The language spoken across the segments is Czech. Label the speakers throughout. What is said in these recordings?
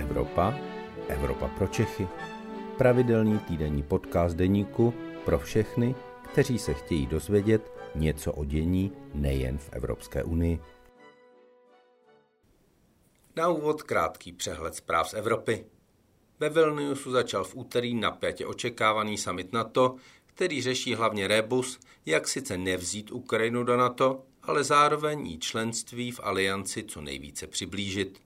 Speaker 1: Evropa, Evropa pro Čechy. Pravidelný týdenní podcast deníku pro všechny, kteří se chtějí dozvědět něco o dění nejen v Evropské unii. Na úvod krátký přehled zpráv z Evropy. Ve Vilniusu začal v úterý napjatě očekávaný summit NATO, který řeší hlavně rebus, jak sice nevzít Ukrajinu do NATO, ale zároveň jí členství v alianci co nejvíce přiblížit.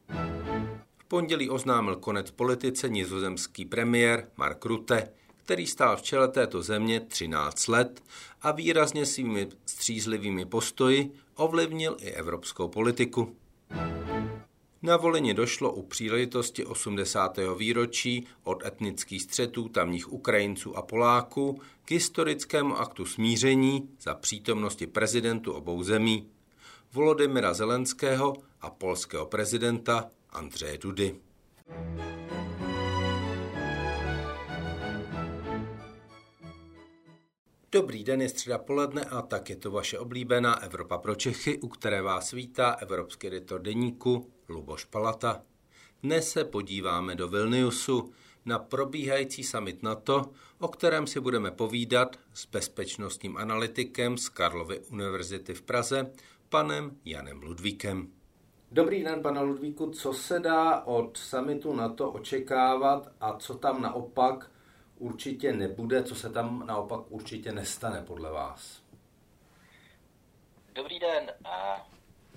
Speaker 1: V pondělí oznámil konec politice nizozemský premiér Mark Rutte, který stál v čele této země 13 let a výrazně svými střízlivými postoji ovlivnil i evropskou politiku. Na voleně došlo u příležitosti 80. výročí od etnických střetů tamních Ukrajinců a Poláků k historickému aktu smíření za přítomnosti prezidentu obou zemí, Volodymyra Zelenského a polského prezidenta Andřeje Dudy. Dobrý den, je středa poledne a tak je to vaše oblíbená Evropa pro Čechy, u které vás vítá evropský editor deníku Luboš Palata. Dnes se podíváme do Vilniusu na probíhající summit NATO, o kterém si budeme povídat s bezpečnostním analytikem z Karlovy univerzity v Praze, panem Janem Ludvíkem. Dobrý den, pane Ludvíku. Co se dá od summitu NATO očekávat a co tam naopak určitě nebude, co se tam naopak určitě nestane podle vás?
Speaker 2: Dobrý den.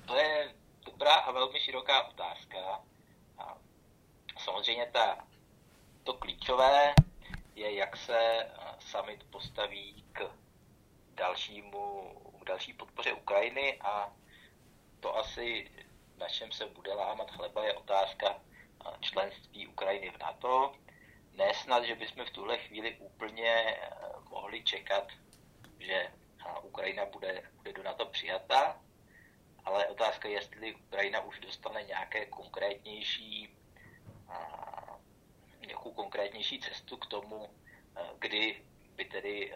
Speaker 2: To je dobrá a velmi široká otázka. Samozřejmě ta, to klíčové je, jak se summit postaví k dalšímu, k další podpoře Ukrajiny a to asi na čem se bude lámat chleba je otázka členství Ukrajiny v NATO. Nesnad, že bychom v tuhle chvíli úplně eh, mohli čekat, že eh, Ukrajina bude, bude do NATO přijata, ale otázka je, jestli Ukrajina už dostane nějaké konkrétnější, eh, nějakou konkrétnější cestu k tomu, kdy by tedy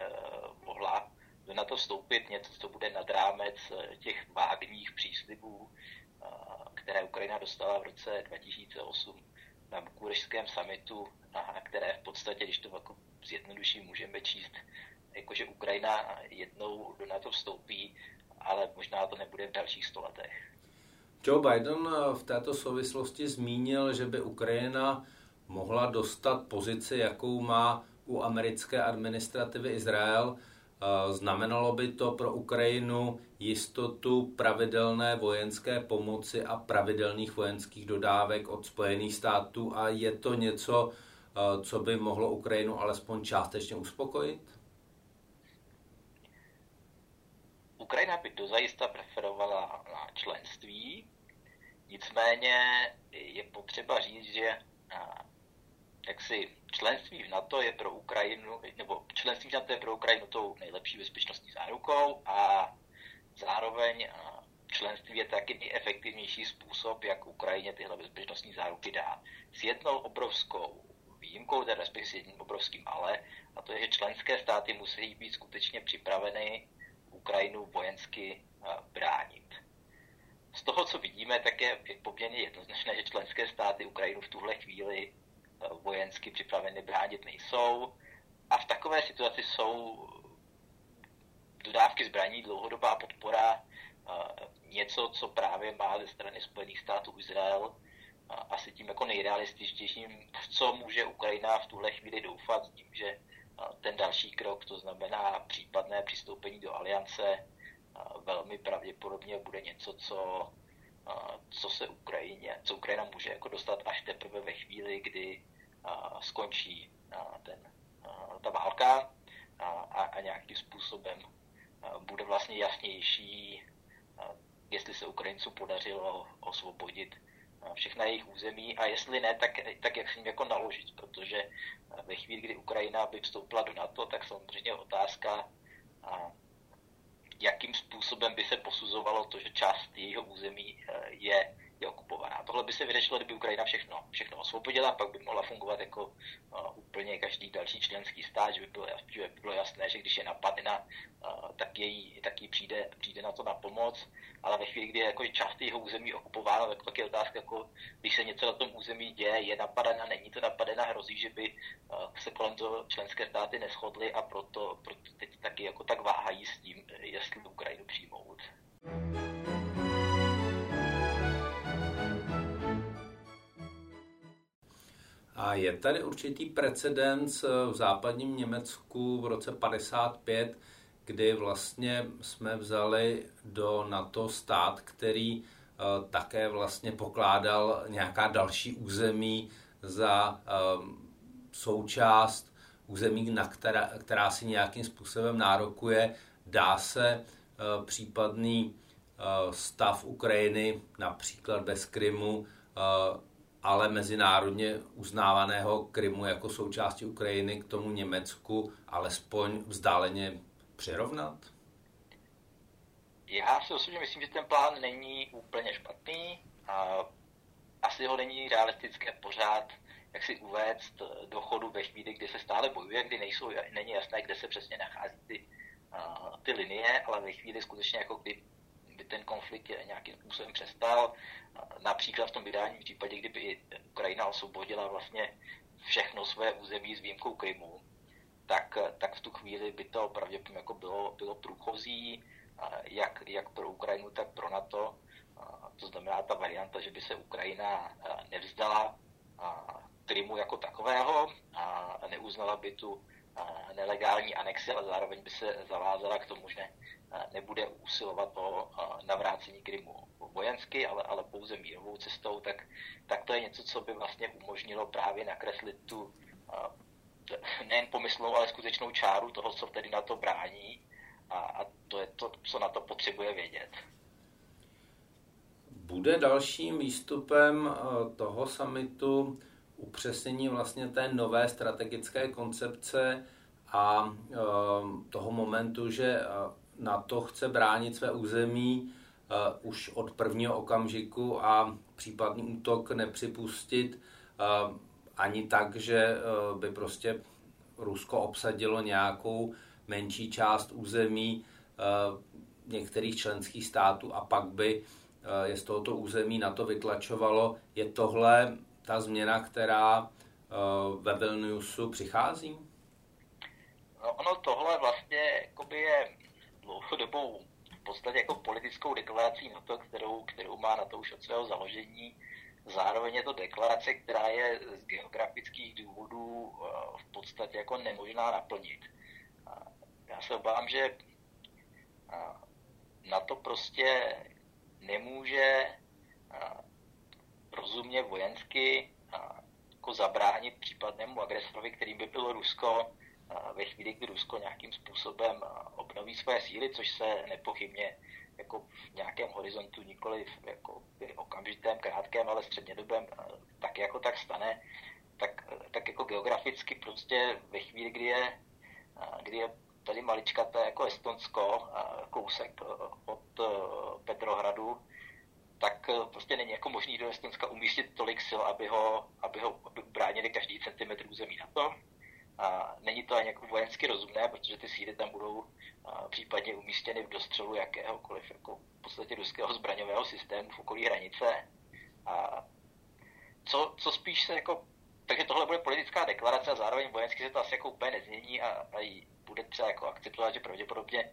Speaker 2: mohla do NATO vstoupit něco, co bude nad rámec těch vágních příslibů, které Ukrajina dostala v roce 2008 na bukurešském summitu, na které v podstatě, když to jako zjednoduší, můžeme číst, jakože Ukrajina jednou do NATO vstoupí, ale možná to nebude v dalších sto letech.
Speaker 1: Joe Biden v této souvislosti zmínil, že by Ukrajina mohla dostat pozici, jakou má u americké administrativy Izrael, Znamenalo by to pro Ukrajinu jistotu pravidelné vojenské pomoci a pravidelných vojenských dodávek od Spojených států a je to něco, co by mohlo Ukrajinu alespoň částečně uspokojit?
Speaker 2: Ukrajina by dozajista preferovala na členství, nicméně je potřeba říct, že jaksi členství v NATO je pro Ukrajinu, nebo členství v NATO je pro Ukrajinu tou nejlepší bezpečnostní zárukou a zároveň členství je taky nejefektivnější způsob, jak Ukrajině tyhle bezpečnostní záruky dát. S jednou obrovskou výjimkou, teda respektive s jedním obrovským ale, a to je, že členské státy musí být skutečně připraveny Ukrajinu vojensky bránit. Z toho, co vidíme, tak je poměrně jednoznačné, že členské státy Ukrajinu v tuhle chvíli vojensky připraveny bránit nejsou. A v takové situaci jsou dodávky zbraní, dlouhodobá podpora, něco, co právě má ze strany Spojených států Izrael, asi tím jako nejrealističtějším, co může Ukrajina v tuhle chvíli doufat tím, že ten další krok, to znamená případné přistoupení do aliance, velmi pravděpodobně bude něco, co, co se Ukrajině, co Ukrajina může jako dostat až teprve ve chvíli, kdy skončí ten, ta válka a, a nějakým způsobem bude vlastně jasnější, jestli se Ukrajincům podařilo osvobodit všechna jejich území a jestli ne, tak, tak jak s ním jako naložit, protože ve chvíli, kdy Ukrajina by vstoupila do NATO, tak samozřejmě otázka, jakým způsobem by se posuzovalo to, že část jejího území je je. Tohle by se vyřešilo, kdyby Ukrajina všechno, všechno osvobodila, pak by mohla fungovat jako uh, úplně každý další členský stát, že by bylo, že by bylo jasné, že když je napadena, uh, tak, její, tak jí přijde, přijde na to na pomoc, ale ve chvíli, kdy je jako část jeho území okupována, tak pak je otázka, jako, když se něco na tom území děje, je napadena, není to napadena, hrozí, že by uh, se kolem toho členské státy neschodly a proto, proto teď taky jako tak váhají s tím, jestli Ukrajinu přijmout.
Speaker 1: A je tady určitý precedens v západním Německu v roce 55, kdy vlastně jsme vzali do NATO stát, který eh, také vlastně pokládal nějaká další území za eh, součást území, na která, která si nějakým způsobem nárokuje. Dá se eh, případný stav Ukrajiny, například bez Krymu, ale mezinárodně uznávaného Krymu jako součástí Ukrajiny k tomu Německu alespoň vzdáleně přirovnat?
Speaker 2: Já si osobně myslím, že ten plán není úplně špatný a asi ho není realistické pořád jak si uvést do chodu ve chvíli, kdy se stále bojuje, kdy nejsou, není jasné, kde se přesně nachází ty, ty linie, ale ve chvíli skutečně jako kdy ten konflikt nějakým způsobem přestal. Například v tom vydání v případě, kdyby Ukrajina osvobodila vlastně všechno své území s výjimkou Krymu, tak, tak v tu chvíli by to pravděpodobně jako bylo, bylo průchozí, jak, jak pro Ukrajinu, tak pro NATO. To znamená ta varianta, že by se Ukrajina nevzdala Krymu jako takového a neuznala by tu nelegální anexi, ale zároveň by se zavázala k tomu, že nebude usilovat o navrácení Krymu vojensky, ale, ale pouze mírovou cestou, tak, tak to je něco, co by vlastně umožnilo právě nakreslit tu nejen pomyslnou, ale skutečnou čáru toho, co tedy na to brání a, a to je to, co na to potřebuje vědět.
Speaker 1: Bude dalším výstupem toho samitu upřesnění vlastně té nové strategické koncepce a toho momentu, že na to chce bránit své území uh, už od prvního okamžiku a případný útok nepřipustit uh, ani tak, že uh, by prostě Rusko obsadilo nějakou menší část území uh, některých členských států a pak by uh, je z tohoto území na to vytlačovalo. Je tohle ta změna, která uh, ve Vilniusu přichází?
Speaker 2: No, ono tohle vlastně je dlouhodobou v podstatě jako politickou deklarací na to, kterou, kterou má na to už od svého založení. Zároveň je to deklarace, která je z geografických důvodů eh, v podstatě jako nemožná naplnit. Já se obávám, že eh, na to prostě nemůže eh, rozumně vojensky jako zabránit případnému agresorovi, kterým by bylo Rusko, ve chvíli, kdy Rusko nějakým způsobem obnoví své síly, což se nepochybně jako v nějakém horizontu, nikoli v jako okamžitém, krátkém, ale střednědobém, tak jako tak stane, tak, tak jako geograficky prostě ve chvíli, kdy je, kdy je tady maličkaté jako Estonsko, kousek od Petrohradu, tak prostě není jako možný do Estonska umístit tolik sil, aby ho, aby ho aby bránili každý centimetr území na to. A není to ani jako vojensky rozumné, protože ty síly tam budou případně umístěny v dostřelu jakéhokoliv jako v podstatě ruského zbraňového systému v okolí hranice. A co, co spíš se jako takže tohle bude politická deklarace a zároveň vojensky se to asi jako úplně nezmění a, a bude třeba jako akceptovat, že pravděpodobně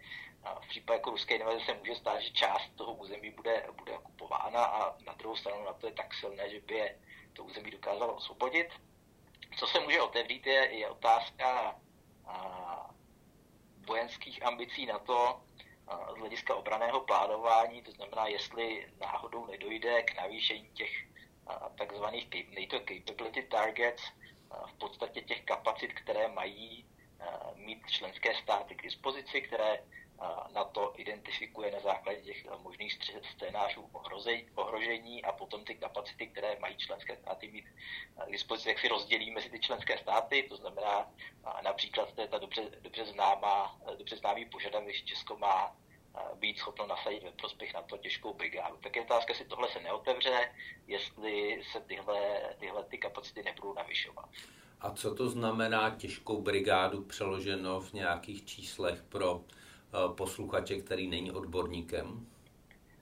Speaker 2: v případě jako ruské invaze se může stát, že část toho území bude, bude okupována a na druhou stranu na to je tak silné, že by je to území dokázalo osvobodit. Co se může otevřít, je, je otázka a, vojenských ambicí na to a, z hlediska obraného plánování, to znamená, jestli náhodou nedojde k navýšení těch takzvaných NATO Capability Targets, a, v podstatě těch kapacit, které mají a, mít členské státy k dispozici, které na to identifikuje na základě těch eh, možných scénářů ohrožení a potom ty kapacity, které mají členské státy mít eh, k dispozici, jak si rozdělí mezi ty členské státy, to znamená například to je ta dobře, dobře, známá, eh, dobře známý požadavek, že Česko má být schopno nasadit ve prospěch na to těžkou brigádu. Tak je otázka, jestli tohle se neotevře, jestli se tyhle, tyhle ty kapacity nebudou navyšovat.
Speaker 1: A co to znamená těžkou brigádu přeloženo v nějakých číslech pro posluchače, který není odborníkem?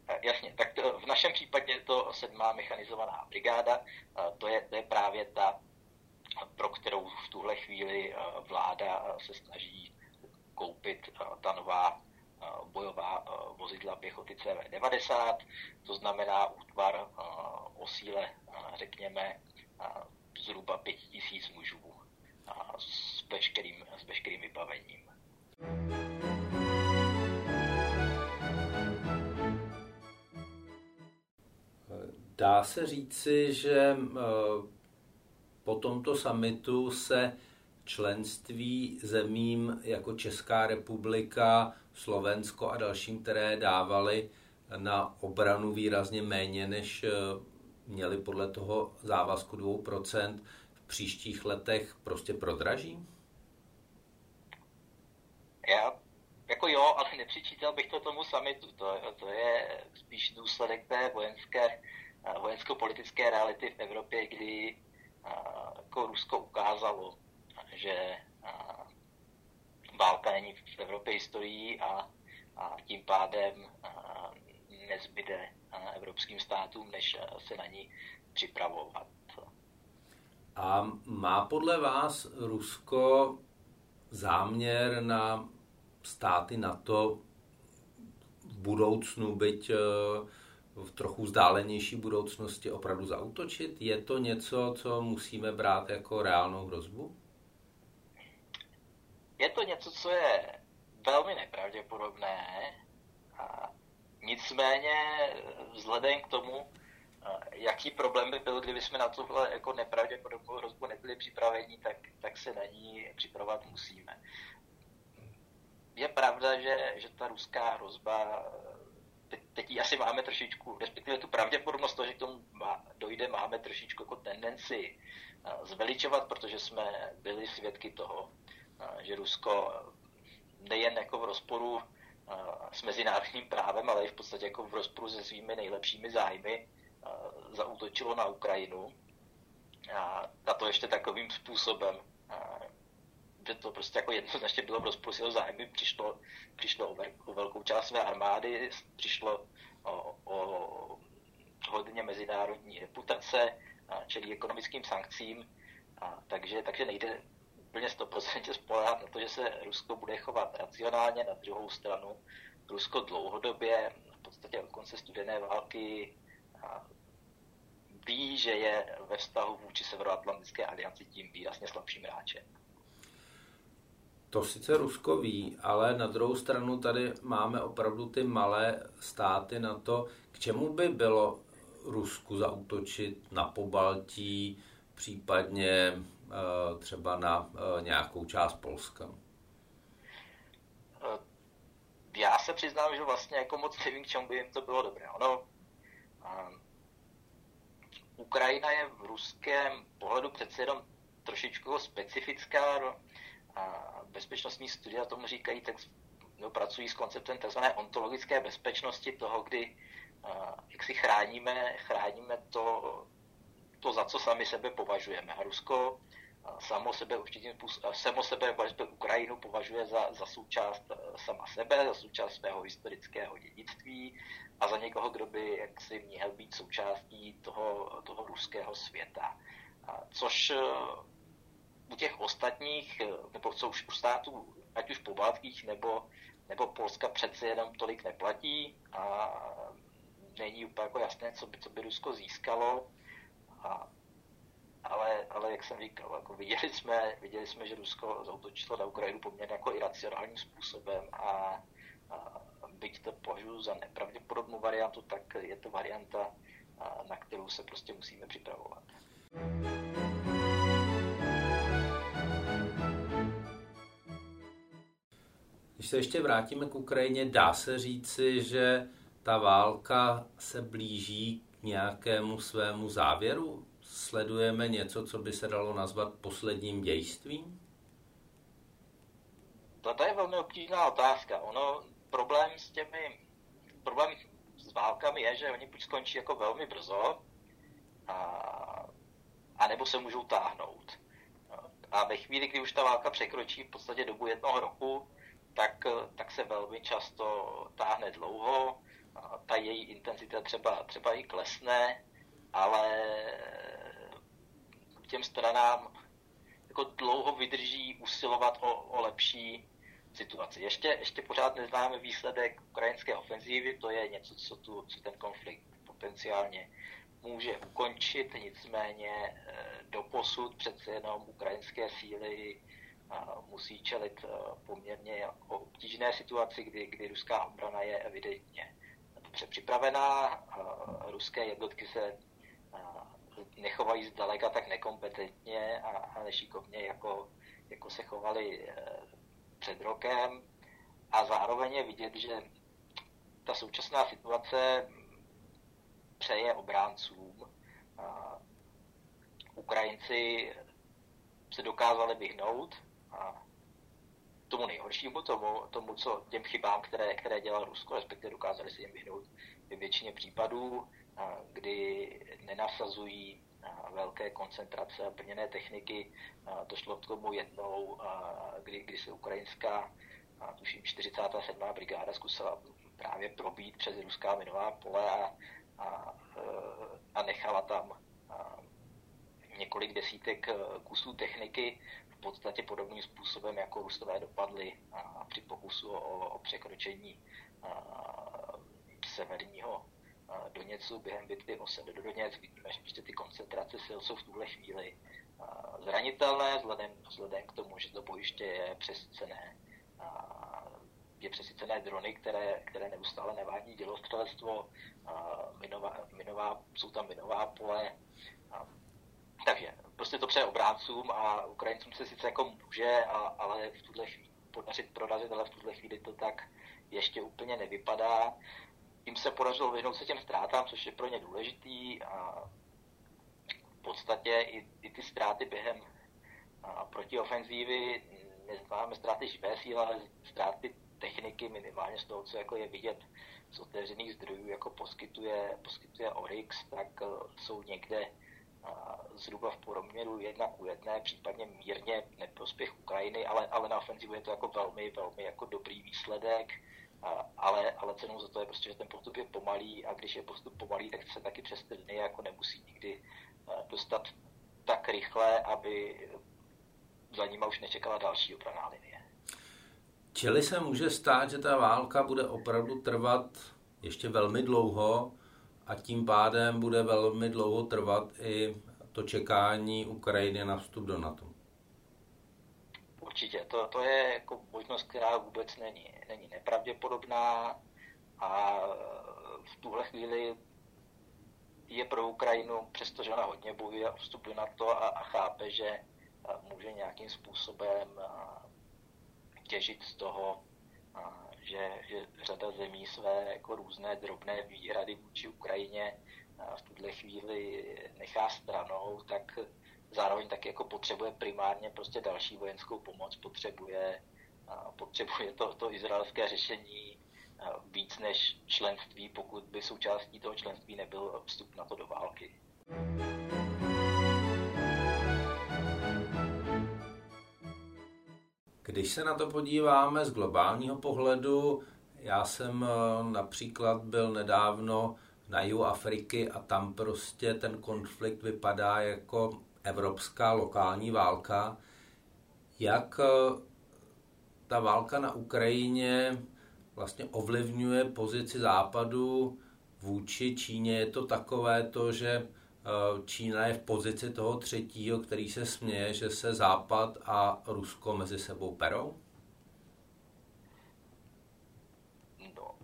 Speaker 2: Eh, jasně, tak to, v našem případě to sedmá mechanizovaná brigáda. Eh, to je, to je právě ta, pro kterou v tuhle chvíli vláda se snaží koupit ta nová bojová vozidla pěchoty CV-90, to znamená útvar o síle, řekněme, zhruba pět tisíc mužů s veškerým, s veškerým vybavením.
Speaker 1: Dá se říci, že eh, po tomto samitu se členství zemím jako Česká republika, Slovensko a dalším, které dávali na obranu výrazně méně, než eh, měli podle toho závazku 2% v příštích letech prostě prodraží?
Speaker 2: Já jako jo, ale nepřičítal bych to tomu samitu. To, to je spíš důsledek té vojenské, vojensko-politické reality v Evropě, kdy eh, jako Rusko ukázalo, že válka není v Evropě historií a, a tím pádem nezbyde evropským státům, než se na ní připravovat.
Speaker 1: A má podle vás Rusko záměr na státy NATO v budoucnu, byť eh, v trochu vzdálenější budoucnosti opravdu zautočit? Je to něco, co musíme brát jako reálnou hrozbu?
Speaker 2: Je to něco, co je velmi nepravděpodobné. A nicméně vzhledem k tomu, jaký problém by byl, kdyby jsme na tohle jako nepravděpodobnou hrozbu nebyli připraveni, tak, tak se na ní připravovat musíme. Je pravda, že, že ta ruská hrozba, teď, teď asi máme trošičku, respektive tu pravděpodobnost toho, že k tomu má, dojde, máme trošičku jako tendenci zveličovat, protože jsme byli svědky toho, že Rusko nejen jako v rozporu s mezinárodním právem, ale i v podstatě jako v rozporu se svými nejlepšími zájmy zautočilo na Ukrajinu. A, a to ještě takovým způsobem, že to prostě jako jednoznačně bylo v rozporu s jeho zájmy, přišlo, přišlo o, o velkou část své armády, přišlo o, o hodně mezinárodní reputace, čelí ekonomickým sankcím, a, takže, takže nejde úplně 100% spolehat na to, že se Rusko bude chovat racionálně. Na druhou stranu Rusko dlouhodobě, v podstatě od konce studené války, ví, že je ve vztahu vůči Severoatlantické alianci tím výrazně slabším hráčem.
Speaker 1: To sice Rusko ví, ale na druhou stranu tady máme opravdu ty malé státy na to, k čemu by bylo Rusku zautočit na Pobaltí, případně eh, třeba na eh, nějakou část Polska?
Speaker 2: Eh, já se přiznám, že vlastně jako moc nevím, k čemu by jim to bylo dobré. Ono, Ukrajina je v ruském pohledu přece jenom trošičku specifická. No, bezpečnostní studia tomu říkají, tak no, pracují s konceptem tzv. ontologické bezpečnosti, toho, kdy jak si chráníme, chráníme to, to, za co sami sebe považujeme. A Rusko samo sebe způsobem, samo sebe, Ukrajinu považuje za, za součást sama sebe, za součást svého historického dědictví a za někoho, kdo by jaksi měl být součástí toho, toho ruského světa. Což u těch ostatních, e, nebo co už u států, ať už pobaltských nebo, nebo Polska přece jenom tolik neplatí a není úplně jako jasné, co by, co by Rusko získalo. A, ale, ale jak jsem říkal, jako viděli, jsme, viděli jsme, že Rusko zautočilo na Ukrajinu poměrně jako iracionálním způsobem a, a byť to považuji za nepravděpodobnou variantu, tak je to varianta, na kterou se prostě musíme připravovat.
Speaker 1: Když se ještě vrátíme k Ukrajině, dá se říci, že ta válka se blíží k nějakému svému závěru? Sledujeme něco, co by se dalo nazvat posledním dějstvím?
Speaker 2: To je velmi obtížná otázka. Ono problém s těmi, problém s válkami je, že oni buď skončí jako velmi brzo, a, a nebo se můžou táhnout. A ve chvíli, kdy už ta válka překročí v podstatě dobu jednoho roku, tak, tak se velmi často táhne dlouho, ta její intenzita třeba, třeba i klesne, ale těm stranám jako dlouho vydrží usilovat o, o lepší situaci. Ještě, ještě pořád neznáme výsledek ukrajinské ofenzívy, to je něco, co, tu, co ten konflikt potenciálně může ukončit, nicméně eh, do posud přece jenom ukrajinské síly eh, musí čelit eh, poměrně obtížné situaci, kdy, kdy ruská obrana je evidentně dobře připravená, ruské jednotky se nechovají zdaleka tak nekompetentně a, a nešikovně, jako, jako se chovali před rokem a zároveň je vidět, že ta současná situace přeje obráncům. Ukrajinci se dokázali vyhnout a tomu nejhoršímu, tomu, tomu co těm chybám, které, které dělal Rusko, respektive dokázali se jim vyhnout ve většině případů, kdy nenasazují velké koncentrace a plněné techniky. Došlo k tomu jednou, kdy, kdy se ukrajinská, tuším 47. brigáda zkusila právě probít přes ruská minová pole a, a, a nechala tam několik desítek kusů techniky v podstatě podobným způsobem, jako Rusové dopadli při pokusu o, o překročení severního Doněcu během bitvy o do Doněc. Vidíme, že prostě ty koncentrace sil jsou v tuhle chvíli zranitelné, vzhledem, vzhledem k tomu, že to bojiště je přesycené je přesycené drony, které, které neustále nevádí dělostřelectvo, minová, minová, jsou tam minová pole. Takže prostě to přeje obráncům a Ukrajincům se sice jako může, a, ale v tuhle chvíli podařit prorazit, ale v tuhle chvíli to tak ještě úplně nevypadá. Jim se podařilo vyhnout se těm ztrátám, což je pro ně důležitý a v podstatě i, i ty ztráty během a, protiofenzívy, neznáme ztráty živé síly, ale ztráty techniky minimálně z toho, co jako je vidět z otevřených zdrojů, jako poskytuje, poskytuje Oryx, tak uh, jsou někde zhruba v poměru jedna ku jedné, případně mírně neprospěch Ukrajiny, ale, ale na ofenzivu je to jako velmi, velmi jako dobrý výsledek ale, ale cenou za to je prostě, že ten postup je pomalý a když je postup pomalý, tak se taky přes ty linie jako nemusí nikdy dostat tak rychle, aby za nima už nečekala další obraná linie.
Speaker 1: Čili se může stát, že ta válka bude opravdu trvat ještě velmi dlouho a tím pádem bude velmi dlouho trvat i to čekání Ukrajiny na vstup do NATO.
Speaker 2: Určitě, to, to je jako možnost, která vůbec není, není nepravděpodobná a v tuhle chvíli je pro Ukrajinu, přestože ona hodně bojuje a vstupuje na to a, a chápe, že může nějakým způsobem těžit z toho, že, že řada zemí své jako různé drobné výhrady vůči Ukrajině v tuhle chvíli nechá stranou, tak zároveň taky jako potřebuje primárně prostě další vojenskou pomoc, potřebuje, potřebuje to, to izraelské řešení víc než členství, pokud by součástí toho členství nebyl vstup na to do války.
Speaker 1: Když se na to podíváme z globálního pohledu, já jsem e, například byl nedávno na jihu Afriky a tam prostě ten konflikt vypadá jako evropská lokální válka. Jak eh, ta válka na Ukrajině vlastně ovlivňuje pozici Západu vůči Číně. Je to takové to, že eh, Čína je v pozici toho třetího, který se směje, že se Západ a Rusko mezi sebou perou?
Speaker 2: No.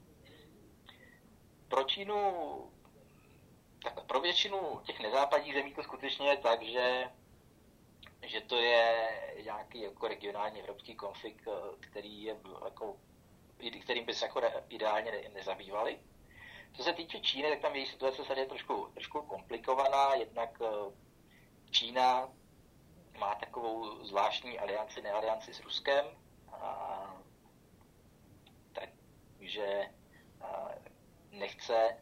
Speaker 2: Pro Čínu tak pro většinu těch nezápadních zemí to skutečně je tak, že, že to je nějaký jako regionální evropský konflikt, který je jako, kterým by se jako ideálně nezabývali. Co se týče Číny, tak tam její situace se je trošku, trošku komplikovaná. Jednak eh, Čína má takovou zvláštní alianci, nealianci s Ruskem. A tak že nechce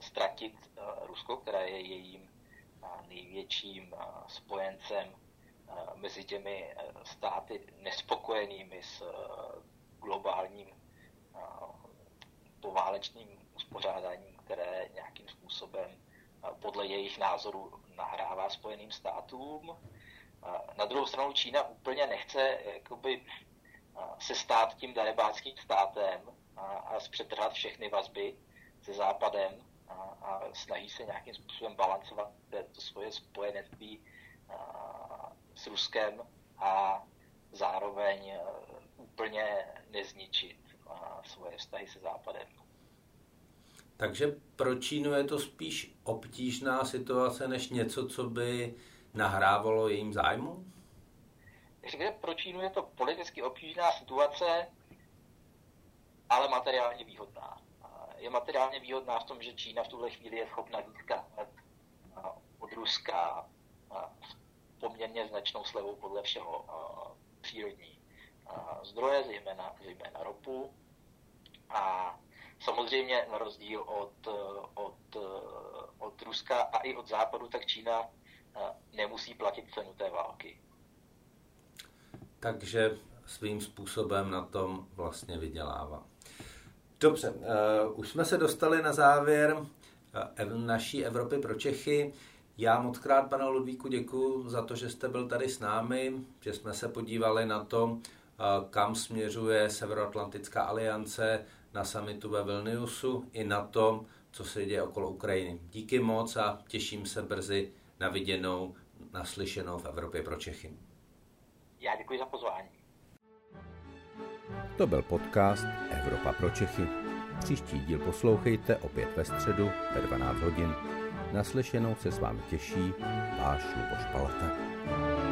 Speaker 2: ztratit Rusko, které je jejím největším spojencem mezi těmi státy nespokojenými s globálním poválečným uspořádáním, které nějakým způsobem podle jejich názoru nahrává Spojeným státům. Na druhou stranu Čína úplně nechce jakoby, se stát tím darebáckým státem a, a zpřetrhat všechny vazby se Západem a, a snaží se nějakým způsobem balancovat to svoje spojenectví s Ruskem a zároveň úplně nezničit svoje vztahy se Západem.
Speaker 1: Takže pro Čínu je to spíš obtížná situace, než něco, co by nahrávalo jejím zájmu?
Speaker 2: Takže pro Čínu je to politicky obtížná situace, ale materiálně výhodná. Je materiálně výhodná v tom, že Čína v tuhle chvíli je schopna získat od Ruska poměrně značnou slevou podle všeho přírodní zdroje, zejména, zejména ropu. A samozřejmě na rozdíl od, od, od Ruska a i od Západu, tak Čína nemusí platit cenu té války.
Speaker 1: Takže svým způsobem na tom vlastně vydělává. Dobře, uh, už jsme se dostali na závěr naší Evropy pro Čechy. Já moc krát, pane Ludvíku, děkuji za to, že jste byl tady s námi, že jsme se podívali na to, kam směřuje Severoatlantická aliance na samitu ve Vilniusu i na to, co se děje okolo Ukrajiny. Díky moc a těším se brzy na viděnou, naslyšenou v Evropě pro Čechy.
Speaker 2: Já děkuji za pozvání.
Speaker 1: To byl podcast Evropa pro Čechy. Příští díl poslouchejte opět ve středu ve 12 hodin. Naslyšenou se s vámi těší váš Luboš Palata.